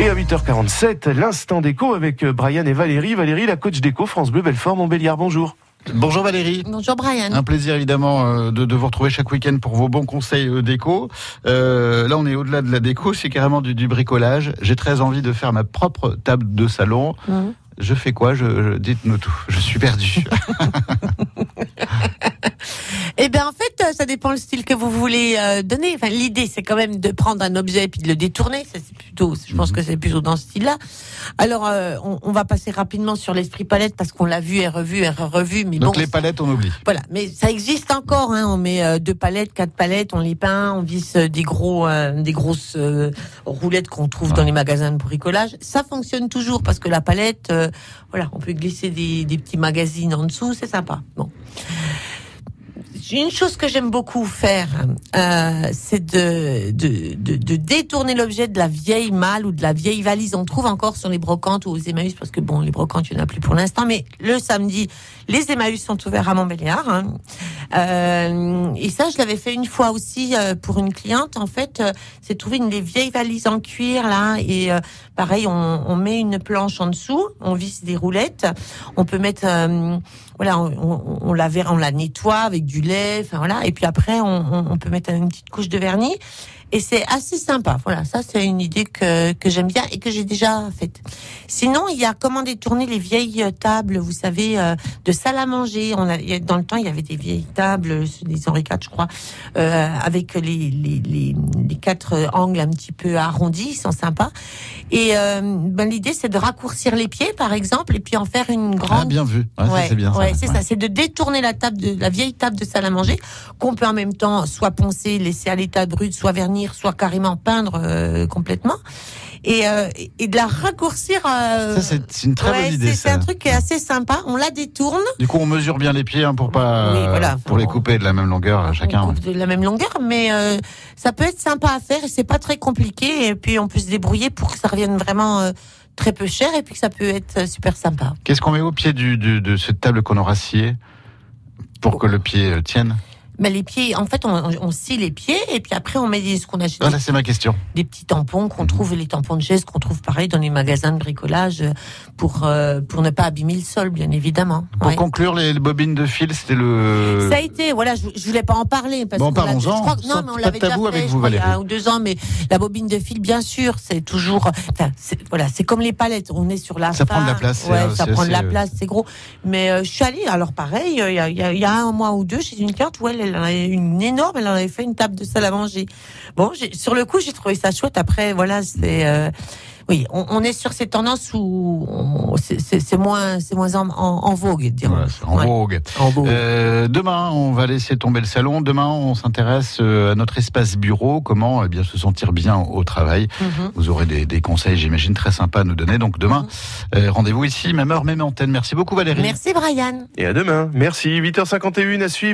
Et à 8h47, l'instant déco avec euh, Brian et Valérie. Valérie, la coach déco France Bleu Belfort Montbéliard. Bonjour. Bonjour Valérie. Bonjour Brian. Un plaisir évidemment euh, de, de vous retrouver chaque week-end pour vos bons conseils euh, déco. Euh, là, on est au-delà de la déco, c'est carrément du, du bricolage. J'ai très envie de faire ma propre table de salon. Mhm. Je fais quoi? Je, je- Dites-nous tout. Je suis perdu. Eh bien, en fait, ça dépend le style que vous voulez euh, donner. Enfin, l'idée, c'est quand même de prendre un objet et puis de le détourner. Ça, c'est plutôt, je pense que c'est plutôt dans ce style-là. Alors, euh, on, on va passer rapidement sur l'esprit palette parce qu'on l'a vu et revu et revu. Mais Donc bon, les palettes, on oublie. Voilà, mais ça existe encore. Hein. On met euh, deux palettes, quatre palettes, on les peint, on visse des gros, des grosses roulettes qu'on trouve dans les magasins de bricolage. Ça fonctionne toujours parce que la palette, voilà, on peut glisser des, des petits magazines en dessous, c'est sympa. Bon. Une chose que j'aime beaucoup faire, euh, c'est de, de, de, détourner l'objet de la vieille malle ou de la vieille valise. On trouve encore sur les brocantes ou aux Emmaüs, parce que bon, les brocantes, il n'y en a plus pour l'instant, mais le samedi, les Emmaüs sont ouverts à Montbéliard. hein. Euh, et ça, je l'avais fait une fois aussi euh, pour une cliente. En fait, euh, c'est trouver une des vieilles valises en cuir là, et euh, pareil, on, on met une planche en dessous, on visse des roulettes, on peut mettre, euh, voilà, on, on, on la ver- on la nettoie avec du lait, enfin voilà, et puis après, on, on, on peut mettre une petite couche de vernis. Et c'est assez sympa. Voilà, ça c'est une idée que, que j'aime bien et que j'ai déjà faite. Sinon, il y a comment détourner les vieilles tables, vous savez, euh, de salle à manger. On a, dans le temps, il y avait des vieilles tables, des Henri IV, je crois, euh, avec les, les, les, les quatre angles un petit peu arrondis, ils sont sympas. Et euh, ben, l'idée, c'est de raccourcir les pieds, par exemple, et puis en faire une grande Ah, bien vu. Ouais, Ouais, c'est bien. ouais, c'est ça. C'est de détourner la table de la vieille table de salle à manger qu'on peut en même temps soit poncer, laisser à l'état brut, soit vernir, soit carrément peindre euh, complètement, et, euh, et de la raccourcir. euh, Ça, c'est une très ouais, bonne idée. c'est- un truc qui est assez sympa. On la détourne. Du coup, on mesure bien les pieds hein, pour pas, Oui, voilà. pour les couper de la même longueur à chacun. On coupe de la même longueur, mais euh, ça peut être sympa à faire et c'est pas très compliqué. Et puis on peut se débrouiller pour que ça revienne vraiment très peu cher et puis que ça peut être super sympa. Qu'est-ce qu'on met au pied du, du- de cette table qu'on aura sciée pour que le pied tienne? Mais les pieds, en fait, on, scie les pieds et puis après on met des, ce qu'on achète Voilà, c'est ma question. des petits tampons qu'on trouve, les tampons de chaise qu'on trouve pareil dans les magasins de bricolage euh, pour euh, pour ne pas abîmer le sol, bien évidemment. Pour Ouais. conclure, les, les bobines de fil, c'était le. Ça a été, voilà, je, je voulais pas en parler parce Bon, parlons-en. non, mais on l'avait déjà tabou fait, avec vous, crois, il y a Valérie. un ou deux ans, mais la bobine de fil, bien sûr, c'est toujours, voilà, c'est comme les palettes, on est sur la Ça prend de la place, ouais, ça prend de la euh, place, c'est gros. Mais euh, je suis allée, alors pareil, euh, il y, a, il y a- il y a un mois ou deux, chez une cliente où elle, elle en avait une énorme, elle en avait fait une table de salle à manger. Bon, sur le coup, j'ai trouvé ça chouette. Après, voilà, c'est, euh, oui, on, on est sur ces tendances où c'est- moins, c'est moins en, en, en vogue. Voilà, en Ouais. vogue. En vogue. Euh, demain, on va laisser tomber le salon. Demain, on s'intéresse euh, à notre espace bureau. Comment eh bien se sentir bien au travail. Mhm. Vous aurez des, des conseils, j'imagine, très sympas à nous donner. Donc demain, euh, rendez-vous ici, même heure, même antenne. Merci beaucoup, Valérie. Merci Brian. Et à demain. Merci. 8h51 à suivre.